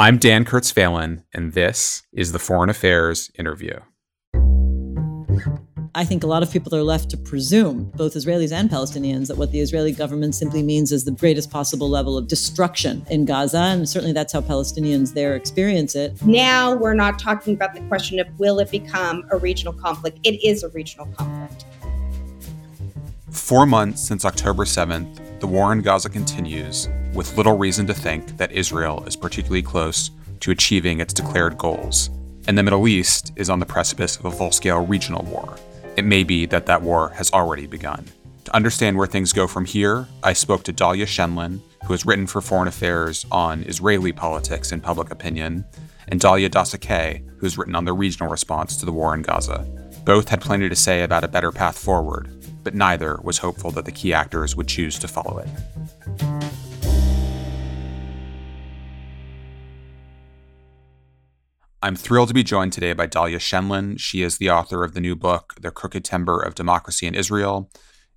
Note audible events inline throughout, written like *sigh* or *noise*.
I'm Dan Kurtz-Phelan, and this is the Foreign Affairs Interview. I think a lot of people are left to presume, both Israelis and Palestinians, that what the Israeli government simply means is the greatest possible level of destruction in Gaza. And certainly that's how Palestinians there experience it. Now we're not talking about the question of will it become a regional conflict. It is a regional conflict. Four months since October 7th, the war in Gaza continues, with little reason to think that Israel is particularly close to achieving its declared goals. And the Middle East is on the precipice of a full scale regional war. It may be that that war has already begun. To understand where things go from here, I spoke to Dalia Scheindlin, who has written for Foreign Affairs on Israeli politics and public opinion, and Dalia who has written on the regional response to the war in Gaza. Both had plenty to say about a better path forward, but neither was hopeful that the key actors would choose to follow it. I'm thrilled to be joined today by Dalia Scheindlin. She is the author of the new book, The Crooked Timber of Democracy in Israel,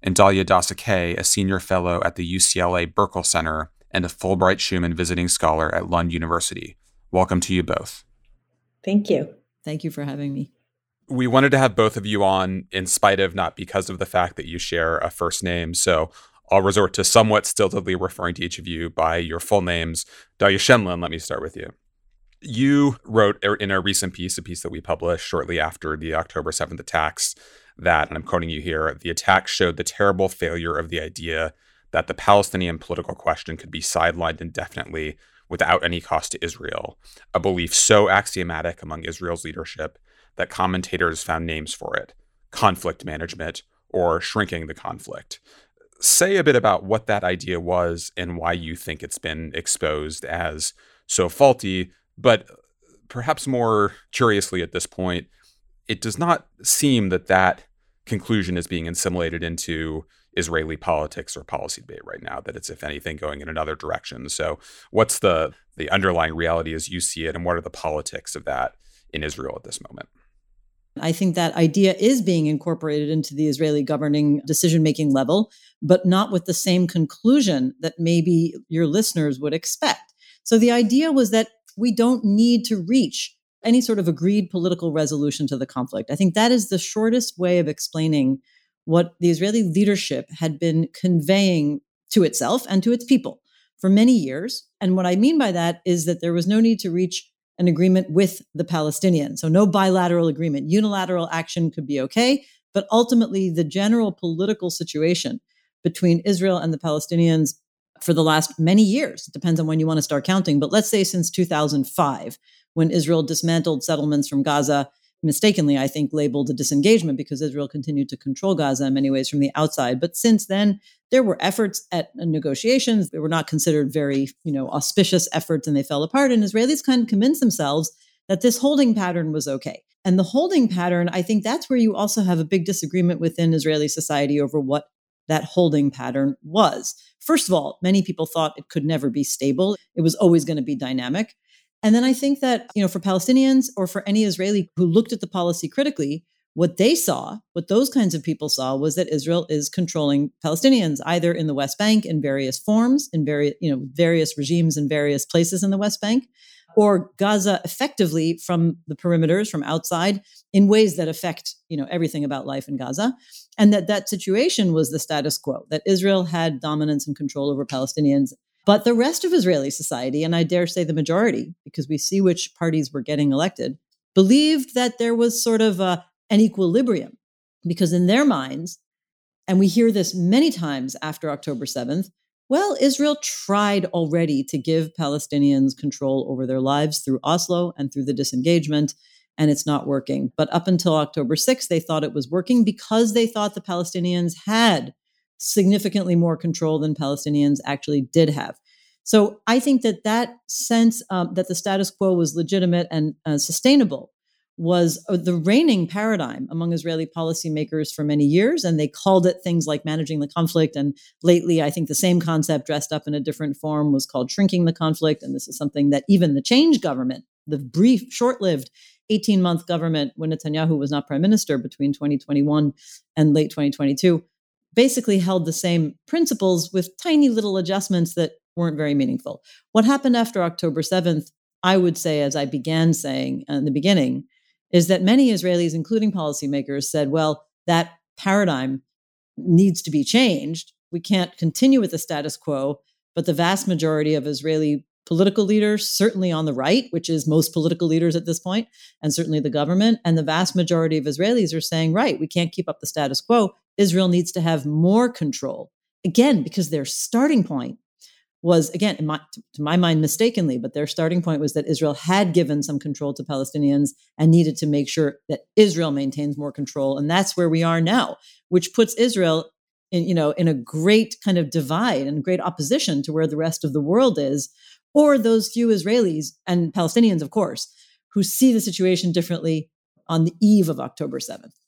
and Dalia Dassa-Kaye, a senior fellow at the UCLA Burkle Center and a Fulbright Schuman visiting scholar at Lund University. Welcome to you both. Thank you. Thank you for having me. We wanted to have both of you on in spite of, not because of the fact that you share a first name. So I'll resort to somewhat stiltedly referring to each of you by your full names. Dalia Scheindlin, let me start with you. You wrote er, in a recent piece, a piece that we published shortly after the October 7th attacks, that, and I'm quoting you here, the attack showed the terrible failure of the idea that the Palestinian political question could be sidelined indefinitely without any cost to Israel, a belief so axiomatic among Israel's leadership that commentators found names for it conflict management or shrinking the conflict. Say a bit about what that idea was and why you think it's been exposed as so faulty but perhaps more curiously at this point, it does not seem that that conclusion is being assimilated into Israeli politics or policy debate right now. That it's, if anything, going in another direction. So, what's the the underlying reality as you see it, and what are the politics of that in Israel at this moment? I think that idea is being incorporated into the Israeli governing decision making level, but not with the same conclusion that maybe your listeners would expect. So the idea was that we don't need to reach any sort of agreed political resolution to the conflict. I think that is the shortest way of explaining what the Israeli leadership had been conveying to itself and to its people for many years. And what I mean by that is that there was no need to reach an agreement with the Palestinians. So, no bilateral agreement. Unilateral action could be okay. But ultimately, the general political situation between Israel and the Palestinians for the last many years. It depends on when you want to start counting, but let's say since 2005, when Israel dismantled settlements from Gaza, mistakenly, I think, labeled a disengagement because Israel continued to control Gaza in many ways from the outside. But since then, there were efforts at negotiations. They were not considered very, you know, auspicious efforts and they fell apart. And Israelis kind of convinced themselves that this holding pattern was okay. And the holding pattern, I think that's where you also have a big disagreement within Israeli society over what that holding pattern was. First of all, many people thought it could never be stable. It was always going to be dynamic. And then I think that, you know, for Palestinians or for any Israeli who looked at the policy critically, what they saw, what those kinds of people saw was that Israel is controlling Palestinians either in the West Bank in various forms, in various, you know, various regimes in various places in the West Bank, or Gaza effectively from the perimeters, from outside, in ways that affect you know everything about life in Gaza, and that that situation was the status quo. That Israel had dominance and control over Palestinians, but the rest of Israeli society, and I dare say the majority, because we see which parties were getting elected, believed that there was sort of a, an equilibrium, because in their minds, and we hear this many times after October seventh well, Israel tried already to give Palestinians control over their lives through Oslo and through the disengagement, and it's not working. But up until October 6th, they thought it was working because they thought the Palestinians had significantly more control than Palestinians actually did have. So I think that that sense um, that the status quo was legitimate and uh, sustainable was uh, the reigning paradigm among Israeli policymakers for many years. And they called it things like managing the conflict. And lately, I think the same concept dressed up in a different form was called shrinking the conflict. And this is something that even the change government, the brief, short lived 18 month government when Netanyahu was not prime minister between 2021 and late 2022, basically held the same principles with tiny little adjustments that weren't very meaningful. What happened after October 7th I would say, as I began saying in the beginning, is that many Israelis, including policymakers, said, well, that paradigm needs to be changed. We can't continue with the status quo. But the vast majority of Israeli political leaders, certainly on the right, which is most political leaders at this point, and certainly the government, and the vast majority of Israelis are saying, right, we can't keep up the status quo. Israel needs to have more control. Again, because their starting point was, again, my, to my mind, mistakenly, but their starting point was that Israel had given some control to Palestinians and needed to make sure that Israel maintains more control. And that's where we are now, which puts Israel in, you know, in a great kind of divide and great opposition to where the rest of the world is, or those few Israelis and Palestinians, of course, who see the situation differently on the eve of October 7th.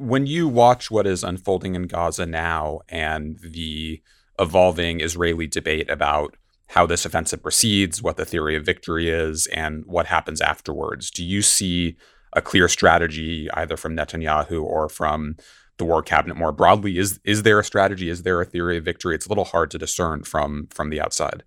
When you watch what is unfolding in Gaza now and the evolving Israeli debate about how this offensive proceeds, what the theory of victory is, and what happens afterwards, do you see a clear strategy either from Netanyahu or from the war cabinet more broadly? Is is there a strategy? Is there a theory of victory? It's a little hard to discern from from the outside.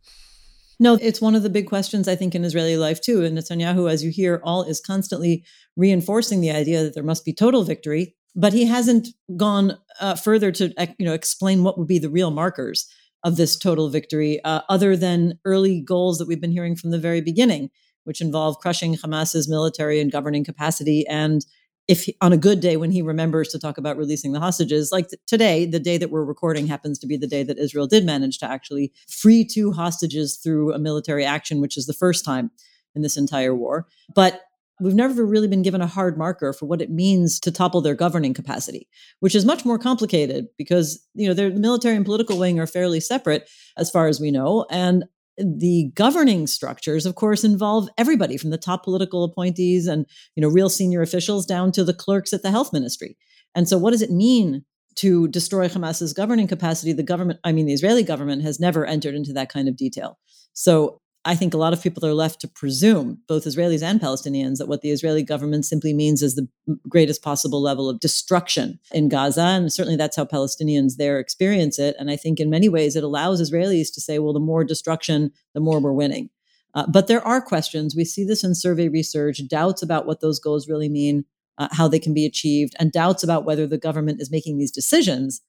No, it's one of the big questions I think in Israeli life too. And Netanyahu, as you hear, all is constantly reinforcing the idea that there must be total victory, but he hasn't gone uh, further to you know explain what would be the real markers of this total victory, uh, other than early goals that we've been hearing from the very beginning, which involve crushing Hamas's military and governing capacity. And if he, on a good day when he remembers to talk about releasing the hostages like th- today the day that we're recording happens to be the day that israel did manage to actually free two hostages through a military action which is the first time in this entire war. But we've never really been given a hard marker for what it means to topple their governing capacity which is much more complicated because you know the military and political wing are fairly separate as far as we know and the governing structures of course involve everybody from the top political appointees and you know real senior officials down to the clerks at the health ministry. And so what does it mean to destroy hamas's governing capacity? The government i mean the israeli government has never entered into that kind of detail. So I think a lot of people are left to presume, both Israelis and Palestinians, that what the Israeli government simply means is the greatest possible level of destruction in Gaza. And certainly that's how Palestinians there experience it. And I think in many ways it allows Israelis to say, well, the more destruction, the more we're winning. Uh, but there are questions. We see this in survey research, doubts about what those goals really mean, uh, how they can be achieved, and doubts about whether the government is making these decisions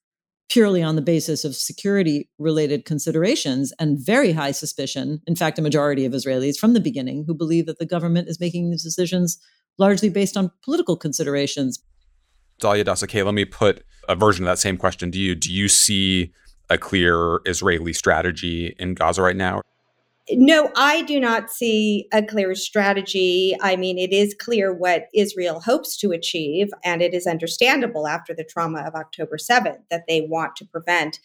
purely on the basis of security related considerations and very high suspicion. In fact, a majority of Israelis from the beginning who believe that the government is making these decisions largely based on political considerations. Dalia Dassa-Kaye, let me put a version of that same question to you. Do you see a clear Israeli strategy in Gaza right now? No, I do not see a clear strategy. I mean, it is clear what Israel hopes to achieve, and it is understandable after the trauma of October 7th that they want to prevent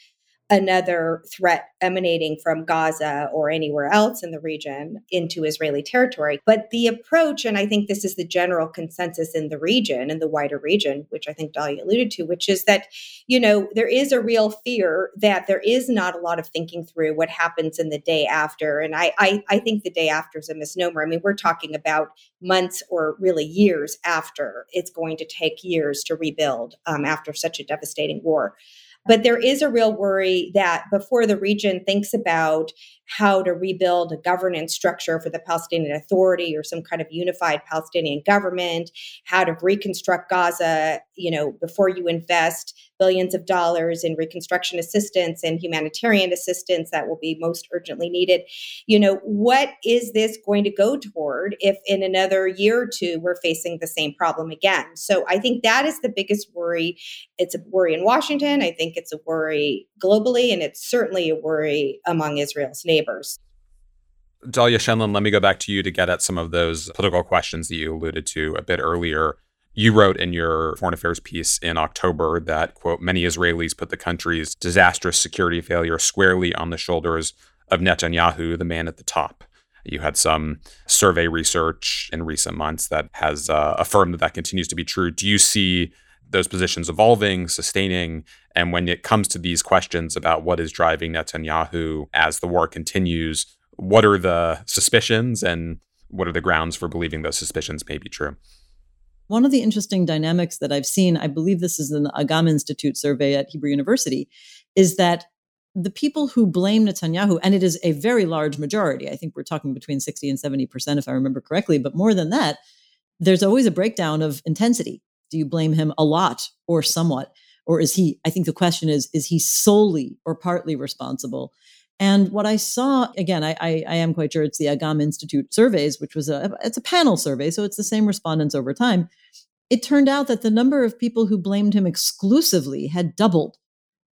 another threat emanating from Gaza or anywhere else in the region into Israeli territory. But the approach, and I think this is the general consensus in the region, in the wider region, which I think Dalia alluded to, which is that, you know, there is a real fear that there is not a lot of thinking through what happens in the day after. And I, I, I think the day after is a misnomer. I mean, we're talking about months or really years after. It's going to take years to rebuild um, after such a devastating war. But there is a real worry that before the region thinks about how to rebuild a governance structure for the Palestinian Authority or some kind of unified Palestinian government, how to reconstruct Gaza, you know, before you invest billions of dollars in reconstruction assistance and humanitarian assistance that will be most urgently needed. You know, what is this going to go toward if in another year or two we're facing the same problem again? So I think that is the biggest worry. It's a worry in Washington. I think it's a worry globally, and it's certainly a worry among Israel's neighbors neighbors. Dalia Scheindlin, let me go back to you to get at some of those political questions that you alluded to a bit earlier. You wrote in your foreign affairs piece in October that, quote, many Israelis put the country's disastrous security failure squarely on the shoulders of Netanyahu, the man at the top. You had some survey research in recent months that has uh, affirmed that that continues to be true. Do you see those positions evolving, sustaining. And when it comes to these questions about what is driving Netanyahu as the war continues, what are the suspicions and what are the grounds for believing those suspicions may be true? One of the interesting dynamics that I've seen, I believe this is in the Agam Institute survey at Hebrew University, is that the people who blame Netanyahu, and it is a very large majority, I think we're talking between 60 and 70%, if I remember correctly, but more than that, there's always a breakdown of intensity. Do you blame him a lot or somewhat? Or is he, I think the question is, is he solely or partly responsible? And what I saw, again, I, I, I, am quite sure it's the Agam Institute surveys, which was a, it's a panel survey. So it's the same respondents over time. It turned out that the number of people who blamed him exclusively had doubled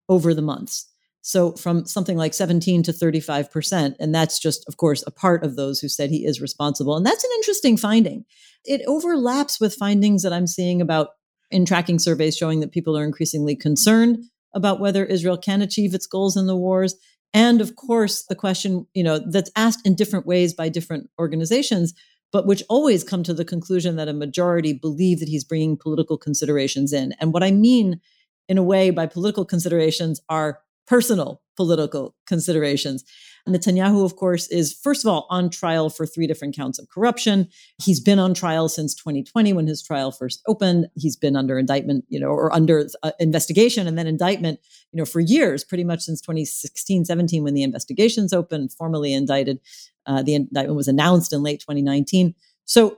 over the months. So from something like 17 to 35%. And that's just, of course, a part of those who said he is responsible. And that's an interesting finding. It overlaps with findings that I'm seeing about in tracking surveys showing that people are increasingly concerned about whether Israel can achieve its goals in the wars and of course, the question, you know, that's asked in different ways by different organizations, but which always come to the conclusion that a majority believe that he's bringing political considerations in. And what I mean in a way by political considerations are personal political considerations. Netanyahu, of course, is first of all on trial for three different counts of corruption. He's been on trial since 2020 when his trial first opened. He's been under indictment, you know, or under uh, investigation and then indictment, you know, for years, pretty much since 2016, 17 when the investigations opened, formally indicted. Uh, the indictment was announced in late 2019. So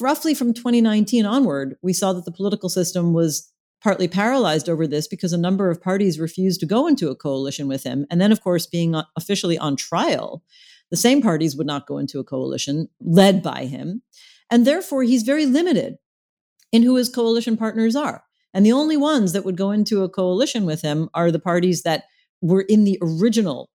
roughly from 2019 onward, we saw that the political system was partly paralyzed over this because a number of parties refused to go into a coalition with him. And then, of course, being officially on trial, the same parties would not go into a coalition led by him. And therefore, he's very limited in who his coalition partners are. And the only ones that would go into a coalition with him are the parties that were in the original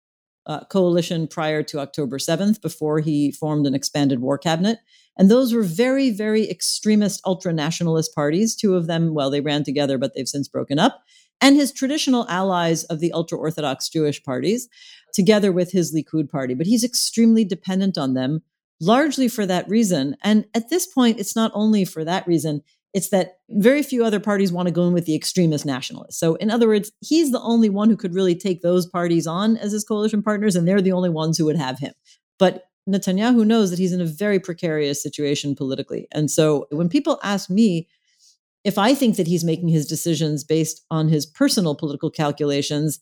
uh, coalition prior to October 7th, before he formed an expanded war cabinet. And those were very, very extremist ultra nationalist parties. Two of them, well, they ran together, but they've since broken up. And his traditional allies of the ultra Orthodox Jewish parties, together with his Likud party. But he's extremely dependent on them, largely for that reason. And at this point, it's not only for that reason, it's that very few other parties want to go in with the extremist nationalists. So, in other words, he's the only one who could really take those parties on as his coalition partners, and they're the only ones who would have him. But Netanyahu knows that he's in a very precarious situation politically. And so when people ask me if I think that he's making his decisions based on his personal political calculations,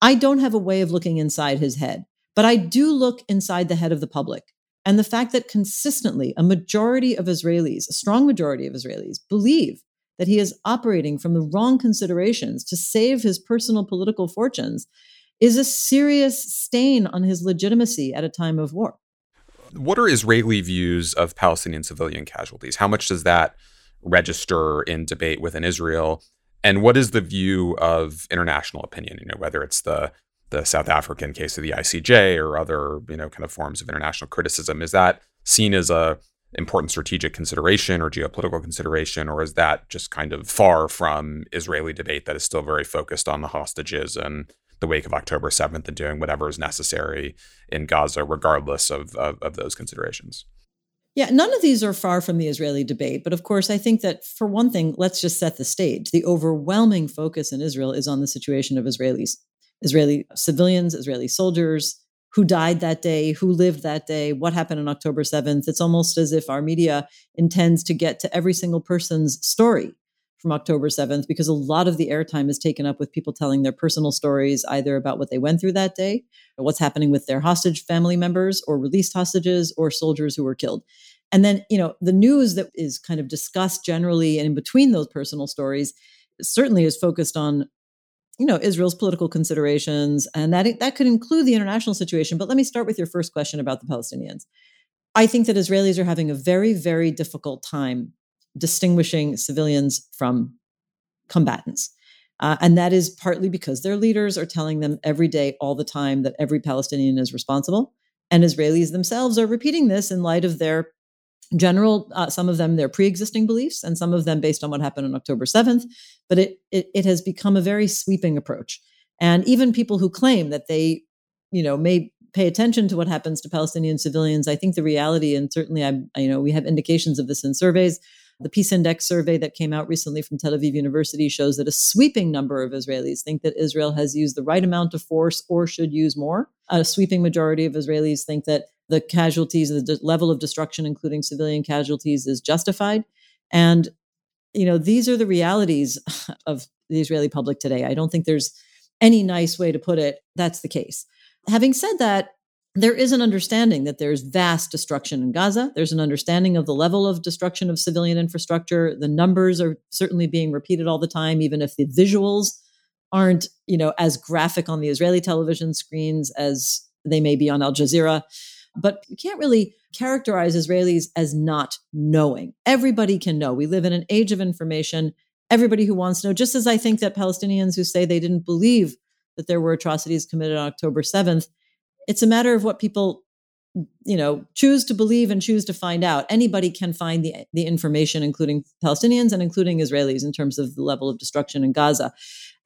I don't have a way of looking inside his head. But I do look inside the head of the public. And the fact that consistently a majority of Israelis, a strong majority of Israelis, believe that he is operating from the wrong considerations to save his personal political fortunes is a serious stain on his legitimacy at a time of war. What are Israeli views of Palestinian civilian casualties? How much does that register in debate within Israel? And what is the view of international opinion? You know, whether it's the the South African case of the ICJ or other, you know, kind of forms of international criticism, is that seen as a important strategic consideration or geopolitical consideration, or is that just kind of far from Israeli debate that is still very focused on the hostages and the wake of October 7th and doing whatever is necessary in Gaza, regardless of, of, of those considerations. Yeah, none of these are far from the Israeli debate. But of course, I think that for one thing, let's just set the stage. The overwhelming focus in Israel is on the situation of Israelis, Israeli civilians, Israeli soldiers who died that day, who lived that day, what happened on October 7th. It's almost as if our media intends to get to every single person's story from October 7th because a lot of the airtime is taken up with people telling their personal stories, either about what they went through that day, or what's happening with their hostage family members, or released hostages, or soldiers who were killed. And then, you know, the news that is kind of discussed generally and in between those personal stories certainly is focused on you know Israel's political considerations and that that could include the international situation but let me start with your first question about the Palestinians I think that Israelis are having a very very difficult time distinguishing civilians from combatants. Uh, and that is partly because their leaders are telling them every day, all the time, that every Palestinian is responsible. And Israelis themselves are repeating this in light of their general, uh, some of them their pre-existing beliefs, and some of them based on what happened on October 7th. But it, it, it has become a very sweeping approach. And even people who claim that they, you know, may pay attention to what happens to Palestinian civilians, I think the reality, and certainly I, you know, we have indications of this in surveys, the Peace Index survey that came out recently from Tel Aviv University shows that a sweeping number of Israelis think that Israel has used the right amount of force or should use more. A sweeping majority of Israelis think that the casualties, the level of destruction, including civilian casualties, is justified. And, you know, these are the realities *laughs* of the Israeli public today. I don't think there's any nice way to put it, that's the case. Having said that, there is an understanding that there's vast destruction in Gaza. There's an understanding of the level of destruction of civilian infrastructure. The numbers are certainly being repeated all the time, even if the visuals aren't, you know, as graphic on the Israeli television screens as they may be on Al Jazeera. But you can't really characterize Israelis as not knowing. Everybody can know. We live in an age of information. Everybody who wants to know, just as I think that Palestinians who say they didn't believe that there were atrocities committed on October 7th it's a matter of what people you know choose to believe and choose to find out. Anybody can find the the information including palestinians and including israelis in terms of the level of destruction in gaza.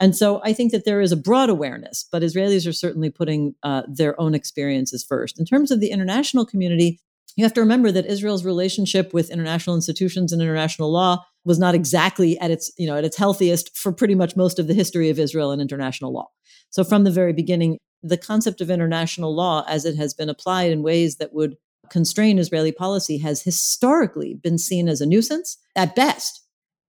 And so i think that there is a broad awareness but israelis are certainly putting uh, their own experiences first. In terms of the international community you have to remember that israel's relationship with international institutions and international law was not exactly at its you know at its healthiest for pretty much most of the history of israel and international law. So from the very beginning the concept of international law as it has been applied in ways that would constrain Israeli policy has historically been seen as a nuisance at best,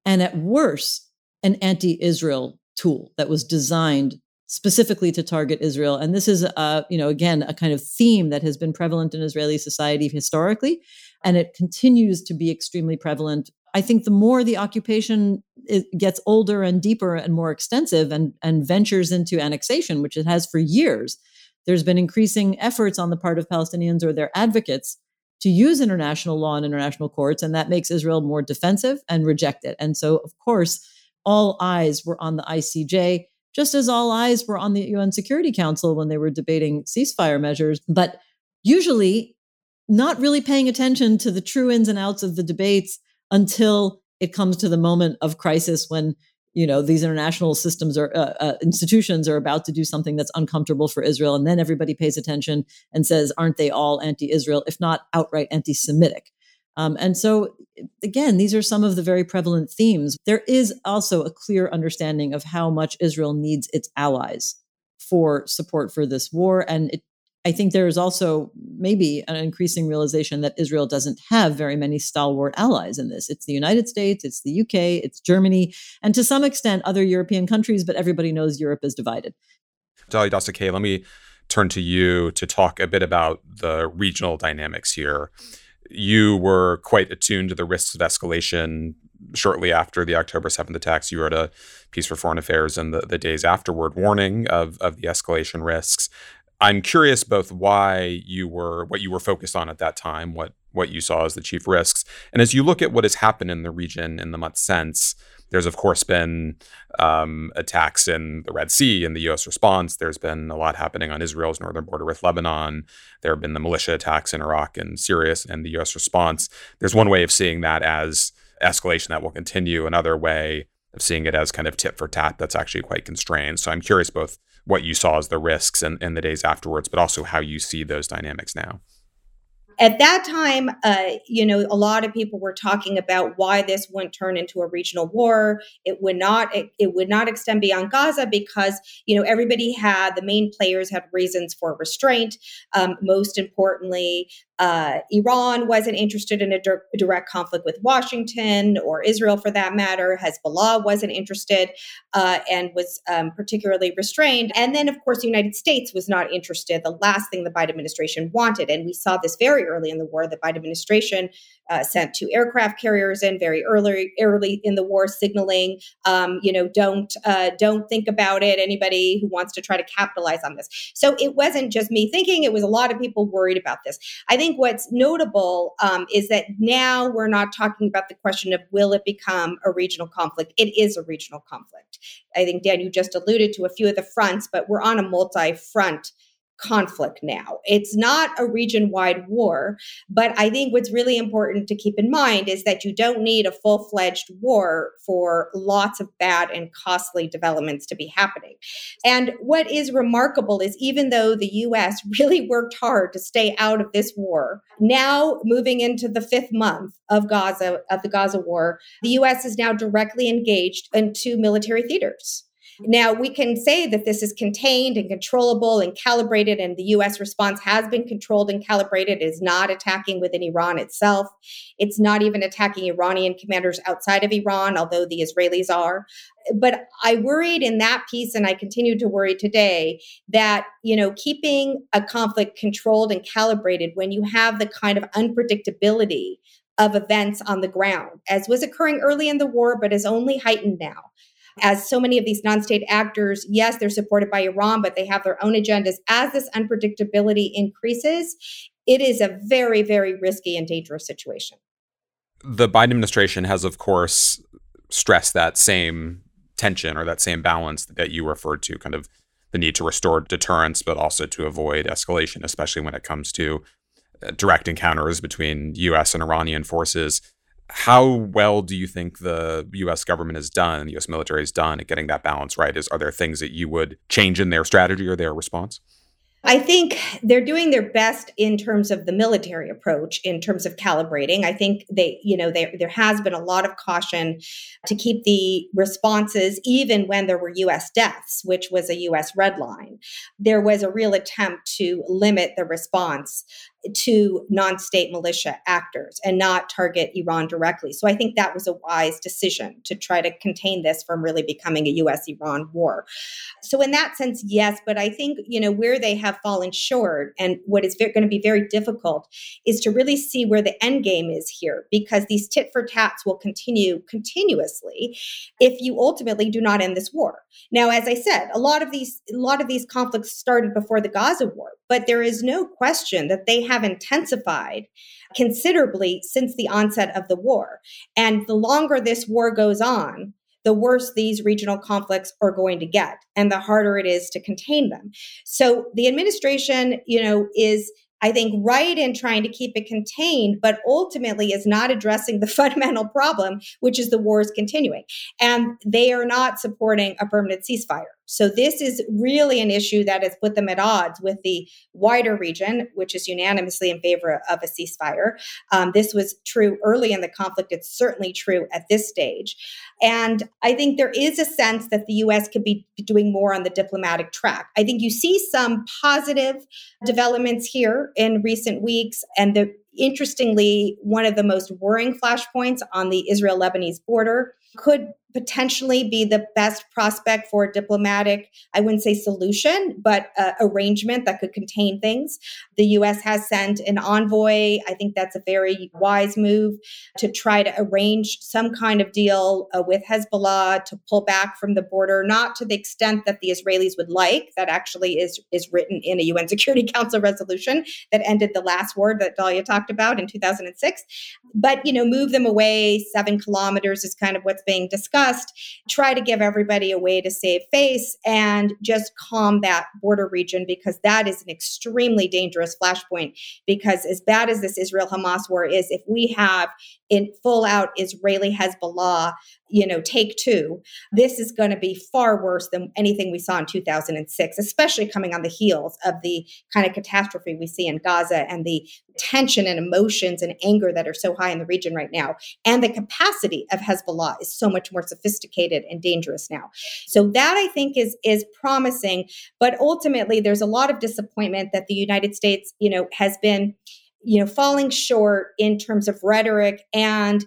and at worst, an anti Israel tool that was designed specifically to target Israel. And this is, you know, again, a kind of theme that has been prevalent in Israeli society historically, and it continues to be extremely prevalent I think the more the occupation gets older and deeper and more extensive and, and ventures into annexation, which it has for years, there's been increasing efforts on the part of Palestinians or their advocates to use international law and international courts. And that makes Israel more defensive and reject it. And so, of course, all eyes were on the ICJ, just as all eyes were on the UN Security Council when they were debating ceasefire measures. But usually, not really paying attention to the true ins and outs of the debates until it comes to the moment of crisis when you know these international systems or uh, uh, institutions are about to do something that's uncomfortable for Israel, and then everybody pays attention and says, "Aren't they all anti-Israel, if not outright anti-Semitic?" Um, and so, again, these are some of the very prevalent themes. There is also a clear understanding of how much Israel needs its allies for support for this war, and it I think there is also maybe an increasing realization that Israel doesn't have very many stalwart allies in this. It's the United States, it's the UK, it's Germany, and to some extent other European countries, but everybody knows Europe is divided. Dalia Dassa-Kaye, let me turn to you to talk a bit about the regional dynamics here. You were quite attuned to the risks of escalation shortly after the October 7th attacks. You wrote a piece for Foreign Affairs and the, the days afterward warning of, of the escalation risks. I'm curious both why you were what you were focused on at that time, what what you saw as the chief risks, and as you look at what has happened in the region in the months since. There's of course been um, attacks in the Red Sea and the U.S. response. There's been a lot happening on Israel's northern border with Lebanon. There have been the militia attacks in Iraq and Syria and the U.S. response. There's one way of seeing that as escalation that will continue. Another way of seeing it as kind of tit for tat that's actually quite constrained. So I'm curious both what you saw as the risks in, in the days afterwards, but also how you see those dynamics now. At that time, uh, you know, a lot of people were talking about why this wouldn't turn into a regional war. It would not. It, it would not extend beyond Gaza because you know everybody had the main players had reasons for restraint. Um, most importantly, uh, Iran wasn't interested in a di- direct conflict with Washington or Israel for that matter. Hezbollah wasn't interested uh, and was um, particularly restrained. And then, of course, the United States was not interested. The last thing the Biden administration wanted. And we saw this very early in the war. The Biden administration uh, sent two aircraft carriers in very early, early in the war, signaling, um, you know, don't uh, don't think about it. Anybody who wants to try to capitalize on this. So it wasn't just me thinking; it was a lot of people worried about this. I think what's notable um, is that now we're not talking about the question of will it become a regional conflict. It is a regional conflict. I think Dan, you just alluded to a few of the fronts, but we're on a multi-front conflict now. It's not a region wide war, but I think what's really important to keep in mind is that you don't need a full fledged war for lots of bad and costly developments to be happening. And what is remarkable is even though the US *laughs* really worked hard to stay out of this war, now moving into the fifth month of Gaza, of the Gaza war, the US is now directly engaged in two military theaters. Now, we can say that this is contained and controllable and calibrated, and the US response has been controlled and calibrated. Is not attacking within Iran itself. It's not even attacking Iranian commanders outside of Iran, although the Israelis are. But I worried in that piece, and I continue to worry today, that, you know, keeping a conflict controlled and calibrated when you have the kind of unpredictability of events on the ground, as was occurring early in the war, but is only heightened now as so many of these non-state actors, yes, they're supported by Iran, but they have their own agendas. As this unpredictability increases, it is a very, very risky and dangerous situation. The Biden administration has, of course, stressed that same tension or that same balance that you referred to, kind of the need to restore deterrence, but also to avoid escalation, especially when it comes to uh, direct encounters between U.S. and Iranian forces how well do you think the U.S. government has done, the U.S. military has done at getting that balance right? Is are there things that you would change in their strategy or their response? I think they're doing their best in terms of the military approach, in terms of calibrating. I think they, you know, they, there has been a lot of caution to keep the responses, even when there were US deaths, which was a US red line. There was a real attempt to limit the response to non state militia actors and not target Iran directly. So I think that was a wise decision to try to contain this from really becoming a US Iran war. So, in that sense, yes, but I think, you know, where they have fallen short and what is going to be very difficult is to really see where the end game is here because these tit for tats will continue continuously if you ultimately do not end this war. Now, as I said, a lot of these a lot of these conflicts started before the Gaza war, but there is no question that they have intensified considerably since the onset of the war. And the longer this war goes on, the worse these regional conflicts are going to get and the harder it is to contain them. So the administration, you know, is I think, right in trying to keep it contained, but ultimately is not addressing the *laughs* fundamental problem, which is the war is continuing. And they are not supporting a permanent ceasefire. So this is really an issue that has put them at odds with the wider region, which is unanimously in favor of a ceasefire. Um, this was true early in the conflict. It's certainly true at this stage. And I think there is a sense that the U.S. could be doing more on the diplomatic track. I think you see some positive developments here in recent weeks, and the interestingly, one of the most worrying flashpoints on the Israel Lebanese border could potentially be the best prospect for a diplomatic, I wouldn't say solution, but uh, arrangement that could contain things. The US has sent an envoy. I think that's a very wise move to try to arrange some kind of deal uh, with Hezbollah to pull back from the border, not to the extent that the Israelis would like. That actually is, is written in a UN *laughs* Security Council resolution that ended the last war that Dalia talked about in 2006. But, you know, move them away seven kilometers is kind of what's being discussed try to give everybody a way to save face and just calm that border region because that is an extremely dangerous flashpoint. Because as bad as this Israel Hamas war is, if we have in full out Israeli Hezbollah, you know, take two, this is going to be far worse than anything we saw in 2006, especially coming on the heels of the kind of catastrophe we see in Gaza and the tension and emotions and anger that are so high in the region right now. And the capacity of Hezbollah is so much more sophisticated and dangerous now. So that I think is is promising, but ultimately there's a lot of disappointment that the United States, you know, has been you know falling short in terms of rhetoric and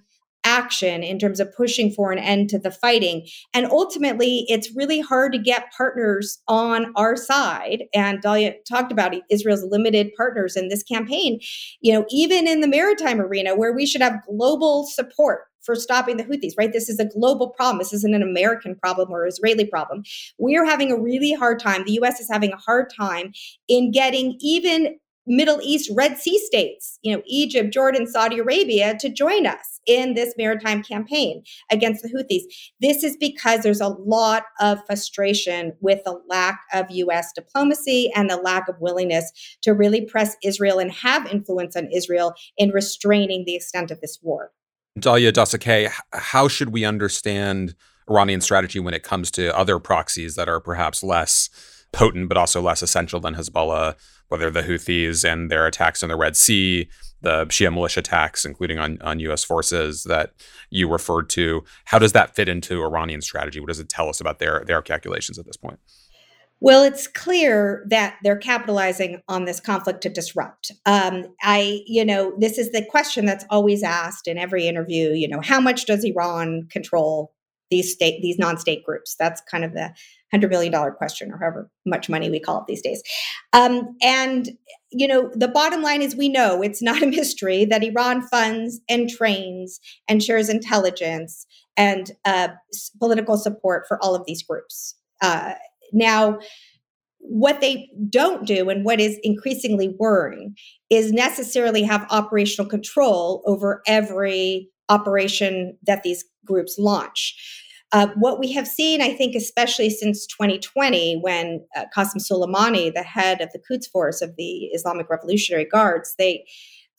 action in terms of pushing for an end to the fighting and ultimately it's really hard to get partners on our side and Dalia talked about Israel's limited partners in this campaign you know even in the maritime arena where we should have global support for stopping the Houthis, right? This is a global problem. This isn't an American problem or Israeli problem. We are having a really hard time. The US is having a hard time in getting even Middle East Red Sea states, you know, Egypt, Jordan, Saudi Arabia, to join us in this maritime campaign against the Houthis. This is because there's a lot of frustration with the lack of US diplomacy and the lack of willingness to really press Israel and have influence on Israel in restraining the extent of this war. Dalia Dassa-Kaye, how should we understand Iranian strategy when it comes to other proxies that are perhaps less potent but also less essential than Hezbollah? whether the Houthis and their attacks in the Red Sea the Shia militia attacks, including on, on U.S. forces that you referred to. How does that fit into Iranian strategy? What does it tell us about their their calculations at this point? Well, it's clear that they're capitalizing on this conflict to disrupt. Um, I, you know, this is the question that's always asked in every interview. You know, how much does Iran control these state, these non-state groups? That's kind of the hundred million dollar question, or however much money we call it these days. Um, and you know, the bottom line is we know it's not a mystery that Iran funds and trains and shares intelligence and uh, political support for all of these groups. Uh, now, what they don't do and what is increasingly worrying is necessarily have operational control over every operation that these groups launch. Uh, what we have seen, I think, especially since 2020, when uh, Qasem Soleimani, the head of the Quds Force of the Islamic Revolutionary Guards, they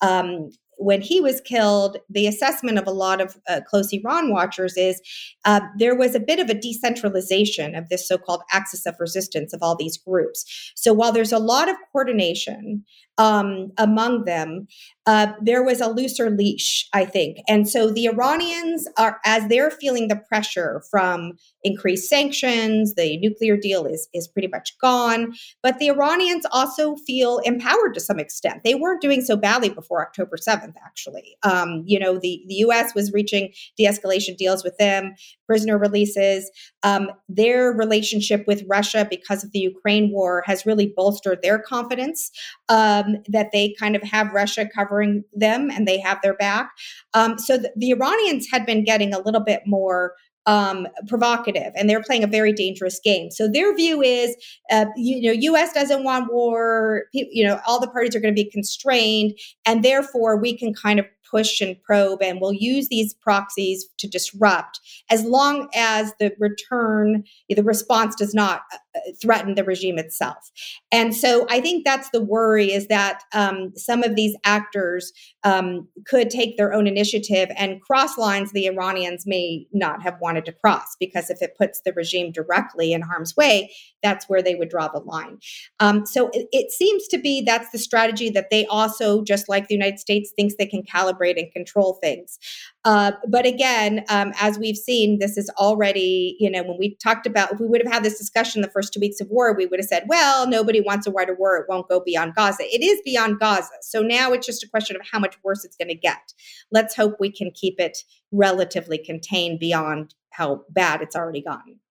um, when he was killed, the assessment of a lot of uh, close Iran watchers is uh, there was a bit of a decentralization of this so called axis of resistance of all these groups. So while there's a lot of coordination um, among them, uh, there was a looser leash, I think. And so the Iranians are, as they're feeling the pressure from increased sanctions, the nuclear deal is, is pretty much gone. But the Iranians also feel empowered to some extent. They weren't doing so badly before October 7th, actually. Um, you know, the, the US was reaching de escalation deals with them, prisoner releases. Um, their relationship with Russia because of the Ukraine war has really bolstered their confidence um, that they kind of have Russia covering them and they have their back. Um, so the, the Iranians had been getting a little bit more um, provocative and they're playing a very dangerous game. So their view is, uh, you know, U.S. doesn't want war. You know, all the parties are going to be constrained, and therefore we can kind of push and probe and we'll use these proxies to disrupt as long as the return the response does not uh, threaten the regime itself and so i think that's the worry is that um, some of these actors um, could take their own initiative and cross lines the iranians may not have wanted to cross because if it puts the regime directly in harm's way that's where they would draw the line um, so it, it seems to be that's the strategy that they also just like the united states thinks they can calibrate calibrate and control things. Uh, but again, um, as we've seen, this is already, you know, when we talked about, if we would have had this discussion the first two weeks of war, we would have said, well, nobody wants a wider war. It won't go beyond Gaza. It is beyond Gaza. So now it's just a question of how much worse it's going to get. Let's hope we can keep it relatively contained beyond how bad it's already gotten.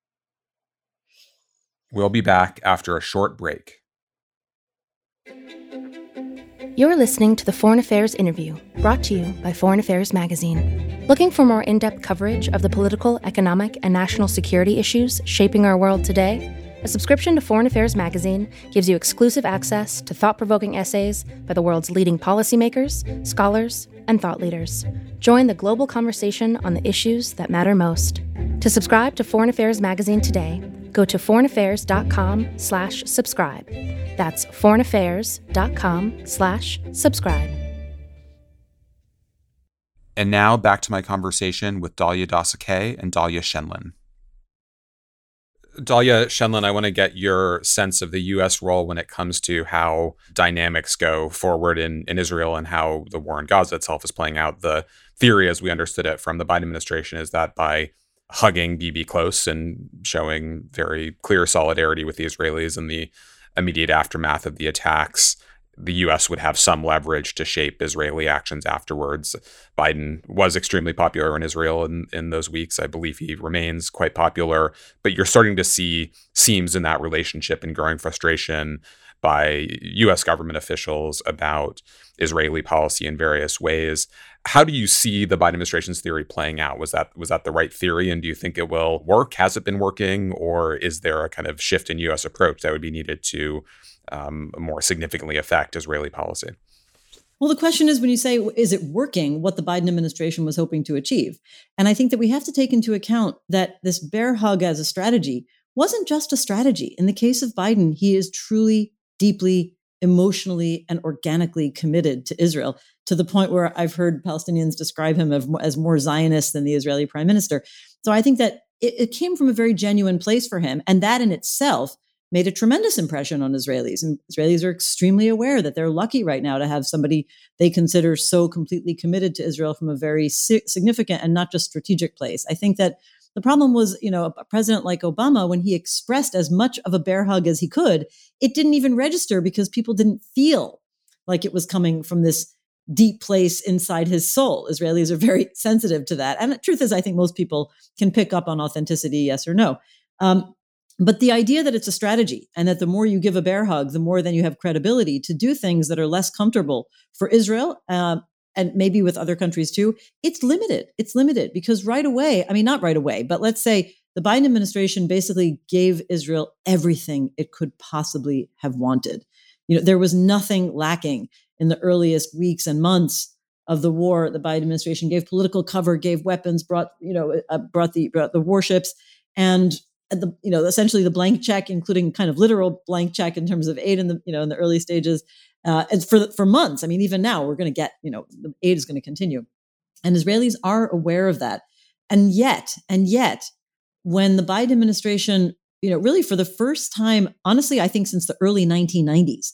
We'll be back after a short break. You're listening to the Foreign Affairs interview, brought to you by Foreign Affairs Magazine. Looking for more in depth coverage of the political, economic, and national security issues shaping our world today? A subscription to Foreign Affairs Magazine gives you exclusive access to thought provoking essays by the world's leading policymakers, scholars, and thought leaders. Join the global conversation on the issues that matter most. To subscribe to Foreign Affairs Magazine today, go to foreignaffairs.com slash subscribe. That's foreignaffairs.com slash subscribe. And now back to my conversation with Dalia Dassa-Kaye and Dalia Scheindlin. Dalia Scheindlin, I want to get your sense of the U.S. role when it comes to how dynamics go forward in, in Israel and how the war in Gaza itself is playing out. The theory, as we understood it from the Biden administration, is that by hugging Bibi close and showing very clear solidarity with the Israelis in the immediate aftermath of the attacks, the US would have some leverage to shape Israeli actions afterwards. Biden was extremely popular in Israel in, in those weeks. I believe he remains quite popular, but you're starting to see seams in that relationship and growing frustration by US government officials about Israeli policy in various ways. How do you see the Biden administration's theory playing out? Was that was that the right theory and do you think it will work? Has it been working or is there a kind of shift in US approach that would be needed to um, more significantly affect Israeli policy? Well, the question is when you say, is it working what the Biden administration was hoping to achieve? And I think that we have to take into account that this bear hug as a strategy wasn't just a strategy. In the case of Biden, he is truly deeply emotionally and organically committed to Israel to the point where I've heard Palestinians describe him as more Zionist than the Israeli prime minister. So I think that it, it came from a very genuine place for him. And that in itself made a tremendous impression on Israelis. And Israelis are extremely aware that they're lucky right now to have somebody they consider so completely committed to Israel from a very significant and not just strategic place. I think that the problem was, you know, a president like Obama, when he expressed as much of a bear hug as he could, it didn't even register because people didn't feel like it was coming from this deep place inside his soul. Israelis are very *laughs* sensitive to that. And the truth is, I think most people can pick up on authenticity, yes or no. Um, but the idea that it's a strategy and that the more you give a bear hug, the more then you have credibility to do things that are less comfortable for Israel uh, and maybe with other countries too, it's limited. It's limited because right away, I mean, not right away, but let's say the Biden administration basically gave Israel everything it could possibly have wanted. You know, there was nothing lacking in the earliest weeks and months of the war. The Biden administration gave political cover, gave weapons, brought you know uh, brought the brought the warships, and the you know essentially the blank check, including kind of literal blank check in terms of aid in the you know in the early stages, uh, and for for months. I mean, even now we're going to get you know the aid is going to continue, and Israelis are aware of that, and yet and yet when the Biden administration you know really for the first time, honestly, I think since the early 1990s,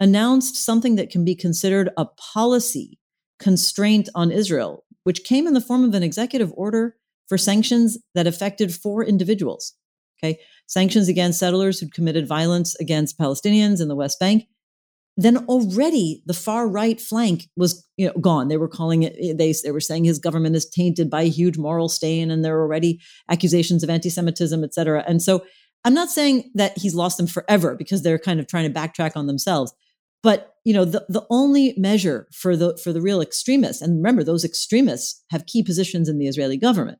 announced something that can be considered a policy constraint on Israel, which came in the form of an executive order for sanctions that affected four individuals. Okay. Sanctions against settlers who'd committed violence against Palestinians in the West Bank. Then already the far right flank was you know, gone. They were calling it, eh, they, they were saying his government is tainted by a huge moral stain and there are already accusations of anti Semitism, et cetera. And so I'm not saying that he's lost them forever because they're kind of trying to backtrack on themselves. But you know, the, the only measure for the for the real extremists, and remember, those extremists have key positions in the Israeli government,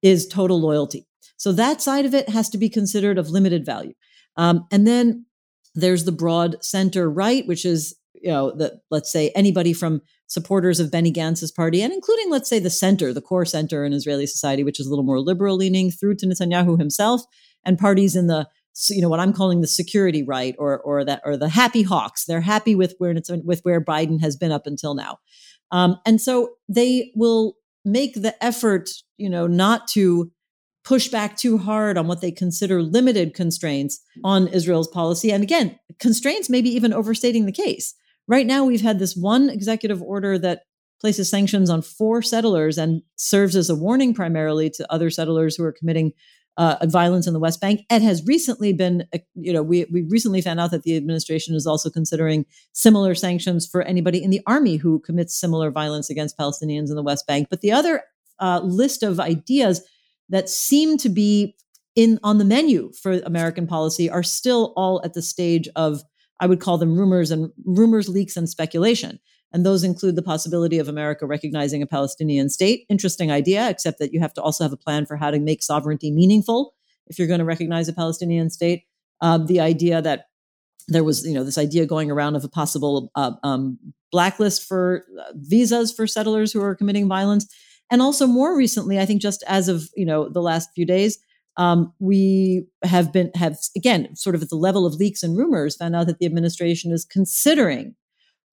is total loyalty. So that side of it has to be considered of limited value. Um, and then there's the broad center right, which is you know the let's say anybody from supporters of Benny Gantz's party, and including let's say the center, the core center in Israeli society, which is a little more liberal leaning, through to Netanyahu himself, and parties in the you know what I'm calling the security right or or that or the happy hawks. They're happy with where it's with where Biden has been up until now, um, and so they will make the effort, you know, not to push back too hard on what they consider limited constraints on Israel's policy. And again, constraints maybe even overstating the case. Right now, we've had this one executive order that places sanctions on four settlers and serves as a warning primarily to other settlers who are committing uh, violence in the West Bank. And has recently been, uh, you know, we, we recently found out that the administration is also considering similar sanctions for anybody in the army who commits similar violence against Palestinians in the West Bank. But the other uh, list of ideas that seem to be in on the menu for American policy are still all at the stage of, I would call them rumors and rumors, leaks, and speculation. And those include the possibility of America recognizing a Palestinian state. Interesting idea, except that you have to also have a plan for how to make sovereignty meaningful if you're going to recognize a Palestinian state. Um, the idea that there was, you know, this idea going around of a possible uh, um, blacklist for uh, visas for settlers who are committing violence, and also more recently, I think just as of you know the last few days, um, we have been have again sort of at the level of leaks and rumors found out that the administration is considering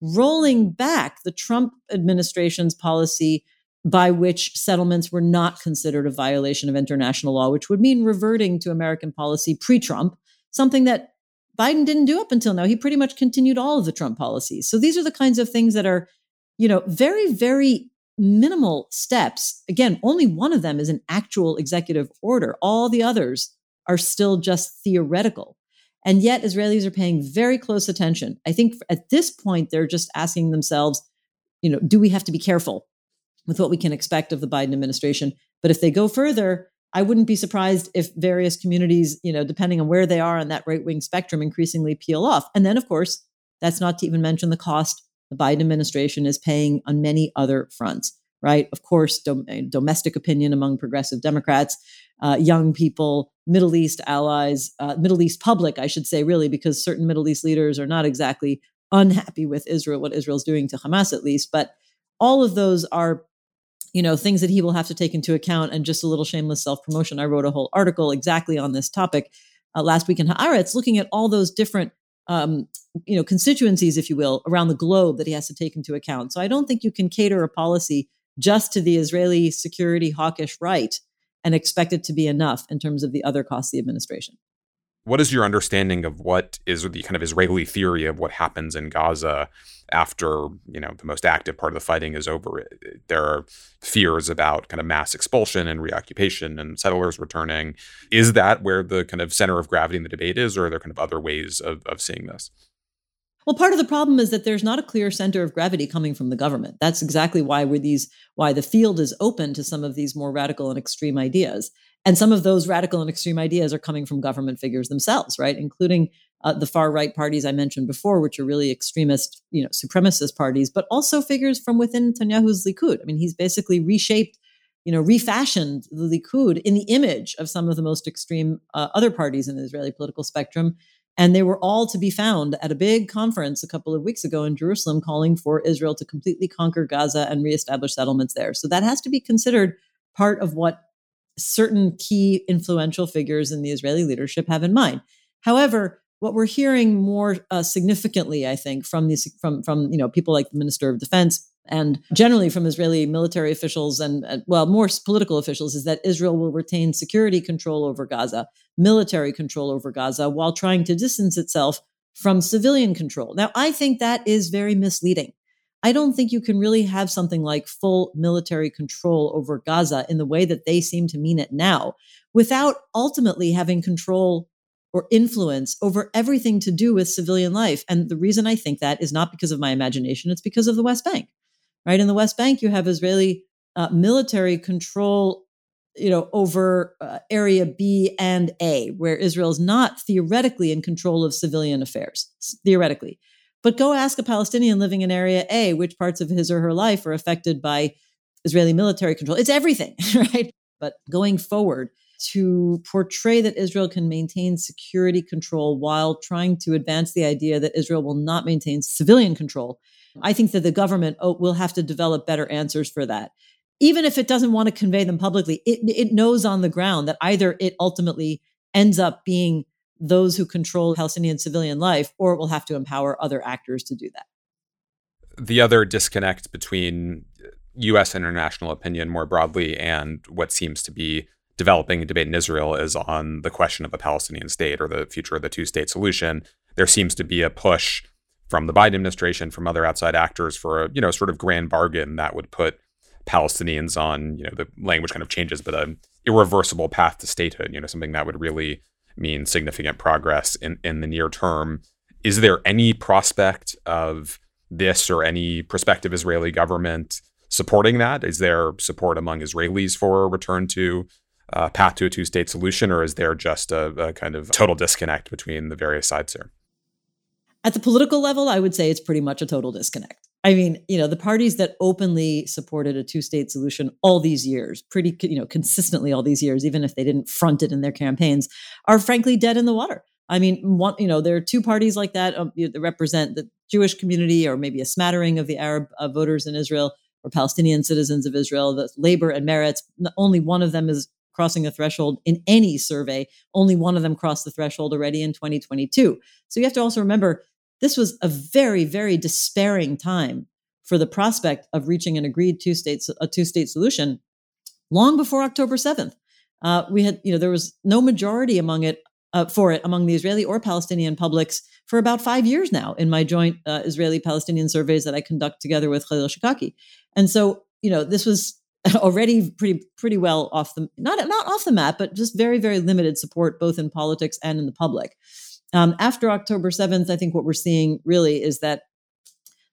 rolling back the Trump administration's policy by which settlements were not considered a violation of international law, which would mean reverting to American policy pre Trump, something that Biden didn't do up until now. He pretty much continued all of the Trump policies. So these are the kinds of things that are, you know, very, very minimal steps. Again, only one of them is an actual executive order. All the others are still just theoretical. And yet, Israelis are paying very close attention. I think at this point, they're just asking themselves, you know, do we have to be careful with what we can expect of the Biden administration? But if they go further, I wouldn't be surprised if various communities, you know, depending on where they are on that right wing spectrum, increasingly peel off. And then, of course, that's not to even mention the cost the Biden administration is paying on many other fronts, right? Of course, dom- domestic opinion among progressive Democrats, uh, young people, Middle East allies, uh, Middle East public, I should say, really, because certain Middle East leaders are not exactly unhappy with Israel, what Israel's doing to Hamas, at least. But all of those are, you know, things that he will have to take into account. And just a little shameless self promotion. I wrote a whole article exactly on this topic uh, last week in Haaretz, looking at all those different um, you know constituencies if you will around the globe that he has to take into account so i don't think you can cater a policy just to the israeli security hawkish right and expect it to be enough in terms of the other costs of the administration. What is your understanding of what is the kind of Israeli theory of what happens in Gaza after you know the most active part of the fighting is over? There are fears about kind of mass expulsion and reoccupation and settlers returning. Is that where the kind of center of gravity in the debate is, or are there kind of other ways of, of seeing this? Well, part of the problem is that there's not a clear center of gravity coming from the government. That's exactly why we're these why the field is open to some of these more radical and extreme ideas. And some of those radical and extreme ideas are coming from government figures themselves, right? Including uh, the far right parties I mentioned before, which are really extremist, you know, supremacist parties, but also figures from within Netanyahu's Likud. I mean, he's basically reshaped, you know, refashioned the Likud in the image of some of the most extreme uh, other parties in the Israeli political spectrum. And they were all to be found at a big conference a couple of weeks ago in Jerusalem calling for Israel to completely conquer Gaza and reestablish settlements there. So that has to be considered part of what certain key influential figures in the Israeli leadership have in mind. However, what we're hearing more uh, significantly, I think, from these from from you know people like the Minister of Defense and generally from Israeli military officials and uh, well more political officials is that Israel will retain security control over Gaza, military control over Gaza, while trying to distance itself from civilian control. Now, I think that is very misleading. I don't think you can really have something like full military control over Gaza in the way that they seem to mean it now without ultimately having control or influence over everything to do with civilian life. And the reason I think that is not because of my imagination, it's because of the West Bank, right? In the West Bank, you have Israeli uh, military control you know over uh, area b and a where israel is not theoretically in control of civilian affairs theoretically but go ask a Palestinian living in Area A which parts of his or her life are affected by Israeli military control. It's everything, *laughs* right? But going forward, to portray that Israel can maintain security control while trying to advance the idea that Israel will not maintain civilian control. I think that the government oh, will have to develop better answers for that. Even if it doesn't want to convey them publicly, it, it knows on the ground that either it ultimately ends up being those who control Palestinian civilian life, or it will have to empower other actors to do that. The other disconnect between U.S. international opinion more broadly and what seems to be developing a debate in Israel is on the question of a Palestinian state or the future of the two state solution. There seems to be a push from the Biden administration, from other outside actors for a, you know, sort of grand bargain that would put Palestinians on, you know, the language kind of changes, but an irreversible path to statehood, you know, something that would really mean significant progress in, in the near term. Is there any prospect of this or any prospective Israeli government supporting that? Is there support among Israelis for a return to uh, path to a two state solution, or is there just a, a kind of total disconnect between the various sides here? At the political level, I would say it's pretty much a total disconnect. I mean, you know, the parties that openly supported a two-state solution all these years, pretty, you know, consistently all these years, even if they didn't front it in their campaigns, are frankly dead in the water. I mean, one, you know, there are two parties like that um, you know, that represent the Jewish community or maybe a smattering of the Arab uh, voters in Israel or Palestinian citizens of Israel. The Labor and Meretz, only one of them is crossing the threshold in any survey. Only one of them crossed the threshold already in 2022. So you have to also remember this was a very, very despairing time for the prospect of reaching an agreed two states a two state solution long before October 7th. Uh, we had, you know, there was no majority among it uh, for it among the Israeli or Palestinian publics for about five years now in my joint uh, Israeli-Palestinian surveys that I conduct together with Khalil Shikaki. And so, you know, this was *laughs* already pretty pretty well off the not not off the map, but just very very limited support both in politics and in the public. Um, after October 7th, I think what we're seeing really is that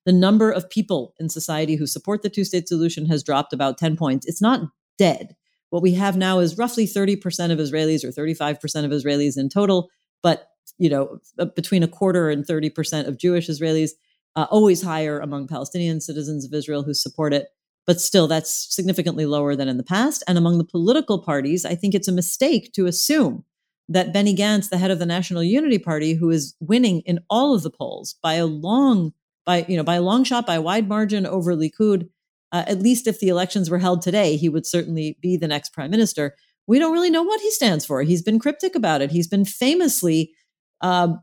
the number of people in society who support the two state solution has dropped about 10 points. It's not dead. What we have now is roughly 30% of Israelis or 35% of Israelis in total, but you know, uh, between a quarter and 30% of Jewish Israelis, uh, always higher among Palestinian citizens of Israel who support it. But still, that's significantly lower than in the past. And among the political parties, I think it's a mistake to assume that Benny Gantz, the head of the National Unity Party, who is winning in all of the polls by a long, by you know, by a long shot, by a wide margin over Likud, uh, at least if the elections were held today, he would certainly be the next prime minister. We don't really know what he stands for. He's been cryptic about it. He's been famously uh,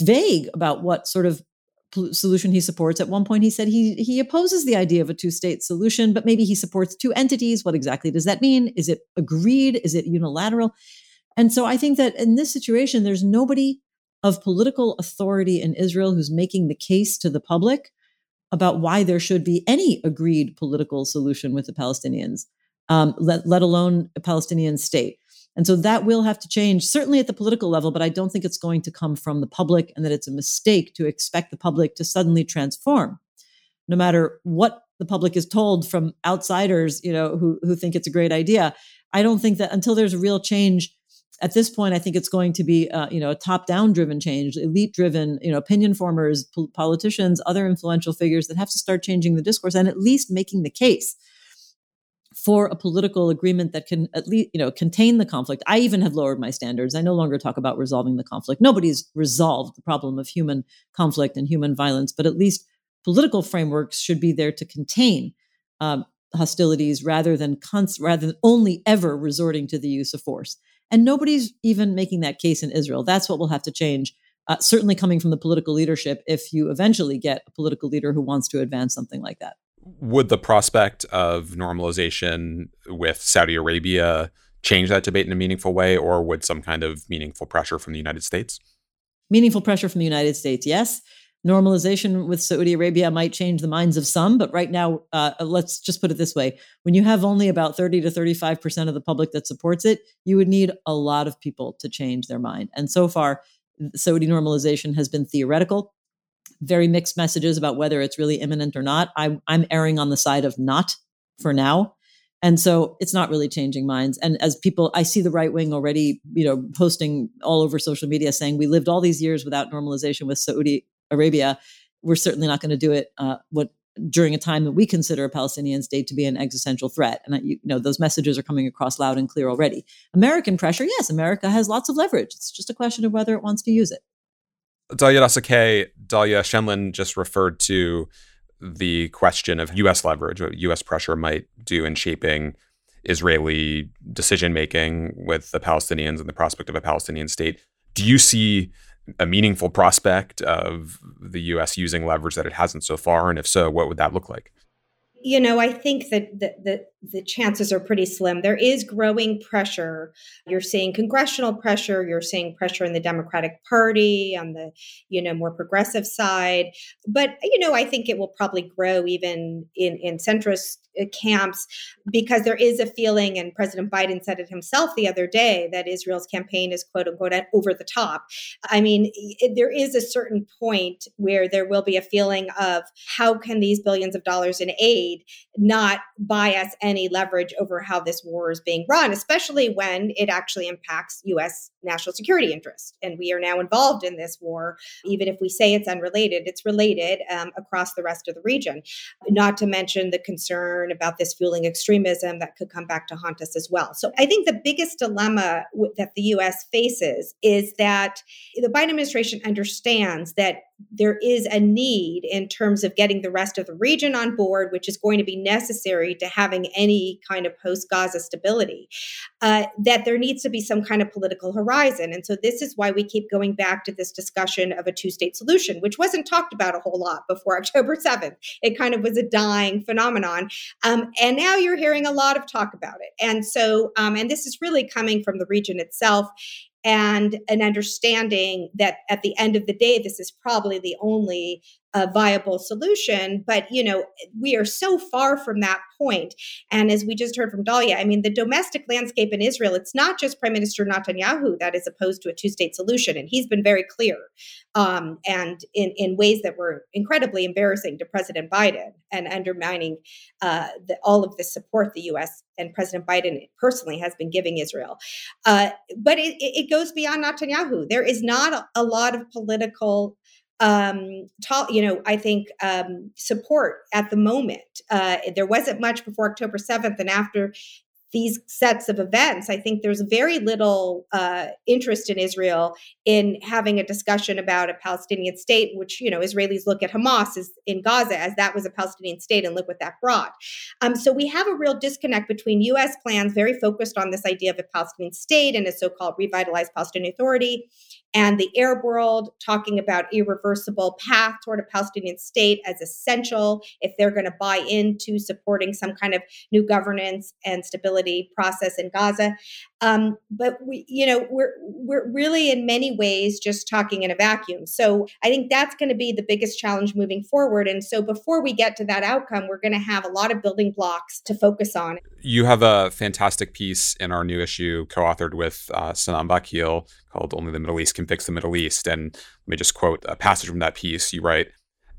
vague about what sort of solution he supports. At one point, he said he he opposes the idea of a two state solution, but maybe he supports two entities. What exactly does that mean? Is it agreed? Is it unilateral? And so I think that in this situation, there's nobody of political authority in Israel who's making the case to the public about why there should be any agreed political solution with the Palestinians, um, let, let alone a Palestinian state. And so that will have to change, certainly at the political level, but I don't think it's going to come from the public and that it's a mistake to expect the public to suddenly transform. No matter what the public is told from outsiders, you know, who, who think it's a great idea. I don't think that until there's a real change at this point, I think it's going to be, uh, you know, a top-down driven change, elite-driven, you know, opinion formers, po- politicians, other influential figures that have to start changing the discourse and at least making the case for a political agreement that can at least, you know, contain the conflict. I even have lowered my standards. I no longer talk about resolving the conflict. Nobody's resolved the problem of human conflict and human violence, but at least political frameworks should be there to contain um, hostilities rather than cons- rather than only ever resorting to the use of force. And nobody's even making that case in Israel. That's what will have to change. Uh, certainly coming from the political leadership if you eventually get a political leader who wants to advance something like that. Would the prospect of normalization with Saudi Arabia change that debate in a meaningful way, or would some kind of meaningful pressure from the United States? Meaningful pressure from the United States, yes normalization with Saudi Arabia might change the minds of some, but right now, uh, let's just put it this way: when you have only about thirty to thirty-five percent of the public that supports it, you would need a lot of people to change their mind. And so far, Saudi normalization has been theoretical. Very mixed messages about whether it's really imminent or not. I'm, I'm erring on the side of not for now. And so it's not really changing minds. And as people, I see the right wing already, you know, posting all over social media saying we lived all these years without normalization with Saudi Arabia, we're certainly not going to do it uh, what during a time that we consider a Palestinian state to be an existential threat. And you know those messages are coming across loud and clear already. American pressure, yes, America has lots of leverage. It's just a question of whether it wants to use it. Dalia Dassa-Kaye, Dahlia Scheindlin just referred to the question of U.S. leverage, what U.S. pressure might do in shaping Israeli decision making with the Palestinians and the prospect of a Palestinian state. Do you see a meaningful prospect of the U.S. using leverage that it hasn't so far? And if so, what would that look like? You know, I think that the, the, the chances are pretty slim. There is growing pressure. You're seeing congressional pressure. You're seeing pressure in the Democratic Party on the, you know, more progressive side. But you know, I think it will probably grow even in in centrist uh, camps because there is a feeling, and President Biden said it himself the other day, that Israel's campaign is quote unquote over the top. I mean, there is a certain point where there will be a feeling of how can these billions of dollars in aid not buy us any leverage over how this war is being run, especially when it actually impacts U.S. national security interests. And we are now involved in this war, even if we say it's unrelated, it's related um, across the rest of the region. Not to mention the concern about this fueling extremism that could come back to haunt us as well. So I think the biggest dilemma that the U.S. faces is that the Biden administration understands that there is a need in terms of getting the rest of the region on board, which is going to be necessary to having any kind of post Gaza stability, uh, that there needs to be some kind of political horizon. And so this is why we keep going back to this discussion of a two state solution, which wasn't talked about a whole lot before *laughs* October 7th. It kind of was a dying phenomenon. Um, and now you're hearing a lot of talk about it. And so, um, and this is really coming from the region itself and an understanding that at the end of the day this is probably the only uh, viable solution but you know we are so far from that point. And as we just heard from dalia i mean the domestic landscape in israel it's not just prime minister netanyahu that is opposed to a two-state solution and he's been very clear um, and in, in ways that were incredibly embarrassing to president biden and undermining uh, the, all of the support the us and president biden personally has been giving israel. Uh, but it, it goes beyond netanyahu. There is not a, a lot of political um, you know, I think um, support at the moment. Uh, there wasn't much before October 7th, and after these sets of events, I think there's very little uh, interest in Israel in having a discussion about a Palestinian state, which, you know, Israelis look at Hamas as in Gaza as that was a Palestinian state and look what that brought. Um, so we have a real disconnect between U.S. plans, very focused on this idea of a Palestinian state and a so called revitalized Palestinian Authority, and the Arab world talking about irreversible path toward a Palestinian state as essential if they're going to buy into supporting some kind of new governance and stability process in Gaza. Um, but we, you know, we're we're really in many ways just talking in a vacuum. So I think that's going to be the biggest challenge moving forward. And so before we get to that outcome, we're going to have a lot of building blocks to focus on. You have a fantastic piece in our new issue, co-authored with uh, Sanam Vakil, called "Only the Middle East Can Fix the Middle East." And let me just quote a passage from that piece. You write.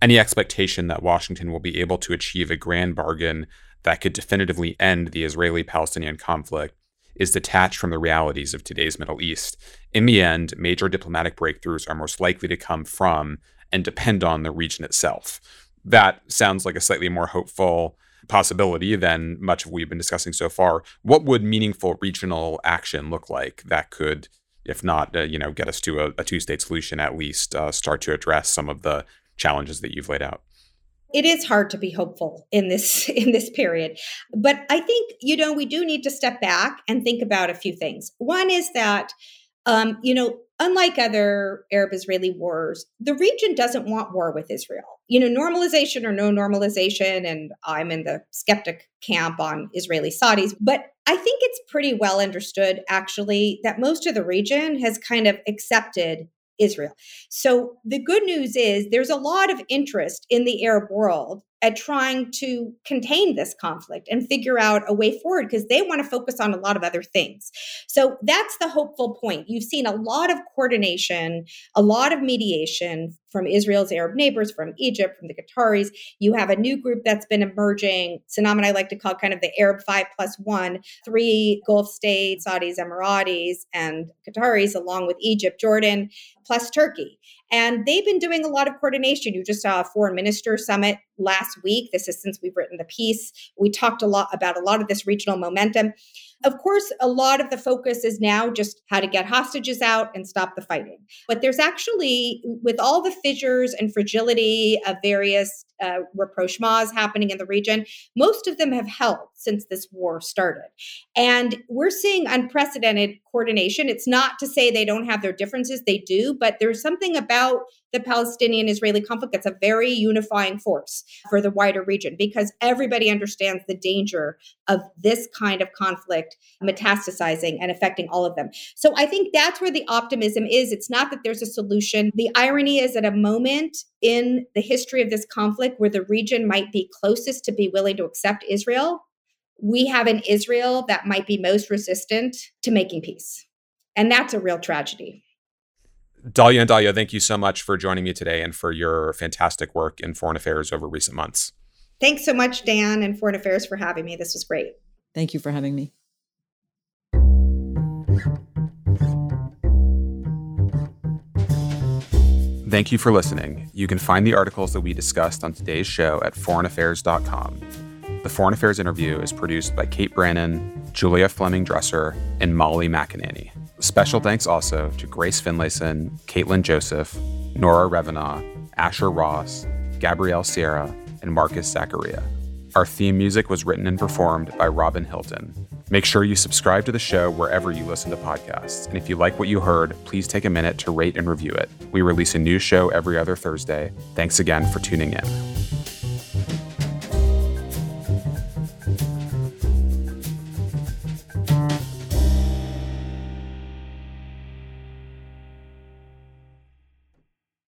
Any expectation that Washington will be able to achieve a grand bargain that could definitively end the Israeli Palestinian conflict is detached from the realities of today's Middle East. In the end, major diplomatic breakthroughs are most likely to come from and depend on the region itself. That sounds like a slightly more hopeful possibility than much of what we've been discussing so far. What would meaningful regional action look like that could, if not, uh, you know, get us to a, a two-state solution, at least uh, start to address some of the challenges that you've laid out? It is hard to be hopeful in this *laughs* in this period. But i think you know we do need to step back and think about a few things. One is that um, you know unlike other arab israeli wars the region doesn't want war with israel. You know normalization or no normalization and i'm in the skeptic camp on israeli saudis but i think it's pretty well understood actually that most of the region has kind of accepted Israel. So the good news is there's a lot of interest in the Arab world at trying to contain this conflict and figure out a way forward because they want to focus on a lot of other things. So that's the hopeful point. You've seen a lot of coordination, a lot of mediation from Israel's Arab neighbors, from Egypt, from the Qataris. You have a new group that's been emerging. Sanam and I like to call kind of the Arab five plus one, three Gulf states, Saudis, Emiratis, and Qataris, along with Egypt, Jordan, plus Turkey. And they've been doing a lot of coordination. You just saw a foreign minister summit last week. This is since we've written the piece. We talked a lot about a lot of this regional momentum. Of course, a lot of the focus is now just how to get hostages out and stop the fighting. But there's actually, with all the fissures and fragility of various uh, rapprochements happening in the region, most of them have held since this war started. And we're seeing unprecedented coordination. It's not to say they don't have their differences, they do, but there's something about the Palestinian Israeli conflict that's a very unifying force for the wider region because everybody understands the danger of this kind of conflict metastasizing and affecting all of them. So I think that's where the optimism is. It's not that there's a solution. The irony is at a moment in the history of this conflict where the region might be closest to be willing to accept Israel, we have an Israel that might be most resistant to making peace. And that's a real tragedy. Dalia and Dalia, thank you so much for joining me today and for your fantastic work in foreign affairs over recent months. Thanks so much, Dan and Foreign Affairs, for having me. This was great. Thank you for having me. Thank you for listening. You can find the articles that we discussed on today's show at foreignaffairs.com. The Foreign Affairs interview is produced by Kate Brannon, Julia Fleming Dresser, and Molly McAnany. Special thanks also to Grace Finlayson, Caitlin Joseph, Nora Revenaugh, Asher Ross, Gabrielle Sierra, and Marcus Zakaria. Our theme music was written and performed by Robin Hilton. Make sure you subscribe to the show wherever you listen to podcasts. And if you like what you heard, please take a minute to rate and review it. We release a new show every other Thursday. Thanks again for tuning in.